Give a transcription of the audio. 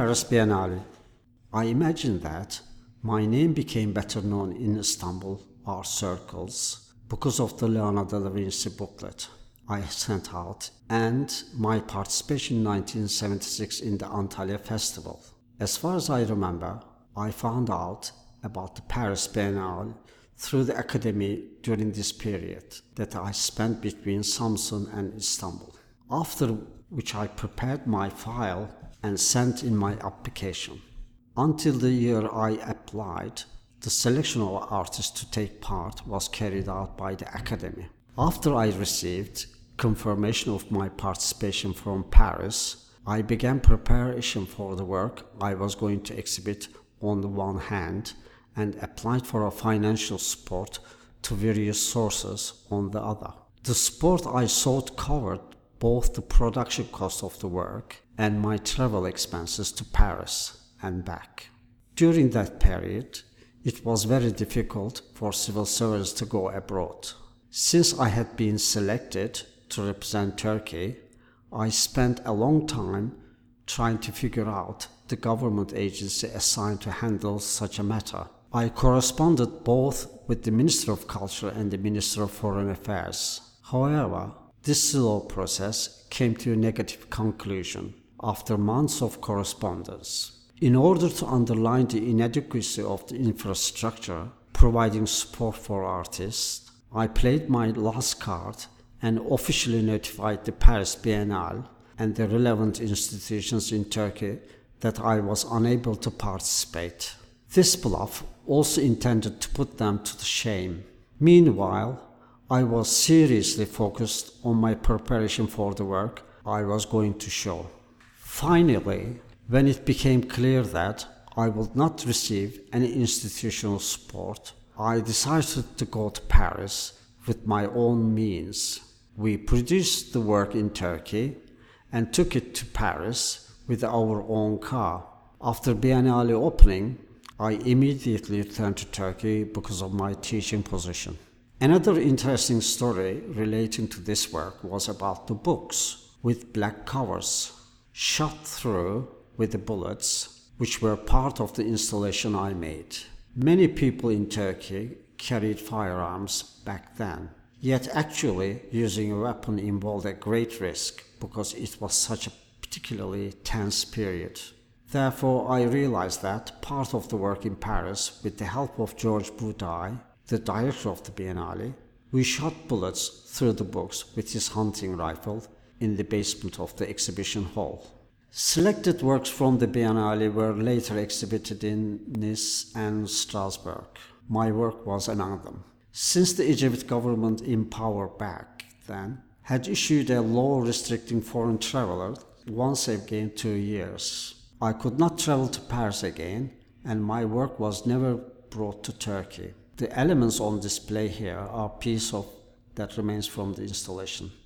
Paris Biennale. I imagine that my name became better known in Istanbul art circles because of the Leonardo da Vinci booklet I sent out and my participation in 1976 in the Antalya Festival. As far as I remember, I found out about the Paris Biennale through the academy during this period that I spent between Samsun and Istanbul. After which I prepared my file and sent in my application. Until the year I applied, the selection of artists to take part was carried out by the Academy. After I received confirmation of my participation from Paris, I began preparation for the work I was going to exhibit on the one hand and applied for a financial support to various sources on the other. The support I sought covered both the production cost of the work and my travel expenses to Paris and back. During that period, it was very difficult for civil servants to go abroad. Since I had been selected to represent Turkey, I spent a long time trying to figure out the government agency assigned to handle such a matter. I corresponded both with the Minister of Culture and the Minister of Foreign Affairs. However, this slow process came to a negative conclusion after months of correspondence. In order to underline the inadequacy of the infrastructure providing support for artists, I played my last card and officially notified the Paris Biennale and the relevant institutions in Turkey that I was unable to participate. This bluff also intended to put them to the shame. Meanwhile, I was seriously focused on my preparation for the work I was going to show. Finally, when it became clear that I would not receive any institutional support, I decided to go to Paris with my own means. We produced the work in Turkey and took it to Paris with our own car. After Biennale opening, I immediately returned to Turkey because of my teaching position. Another interesting story relating to this work was about the books with black covers, shot through with the bullets, which were part of the installation I made. Many people in Turkey carried firearms back then. Yet actually using a weapon involved a great risk because it was such a particularly tense period. Therefore, I realized that part of the work in Paris, with the help of Georges Boudaille, the director of the Biennale, we shot bullets through the books with his hunting rifle in the basement of the exhibition hall. Selected works from the Biennale were later exhibited in Nice and Strasbourg. My work was among them. Since the Ecevit government in power back then had issued a law restricting foreign travelers once again two years, I could not travel to Paris again, and my work was never brought to Turkey. The elements on display here are pieces of that remains from the installation.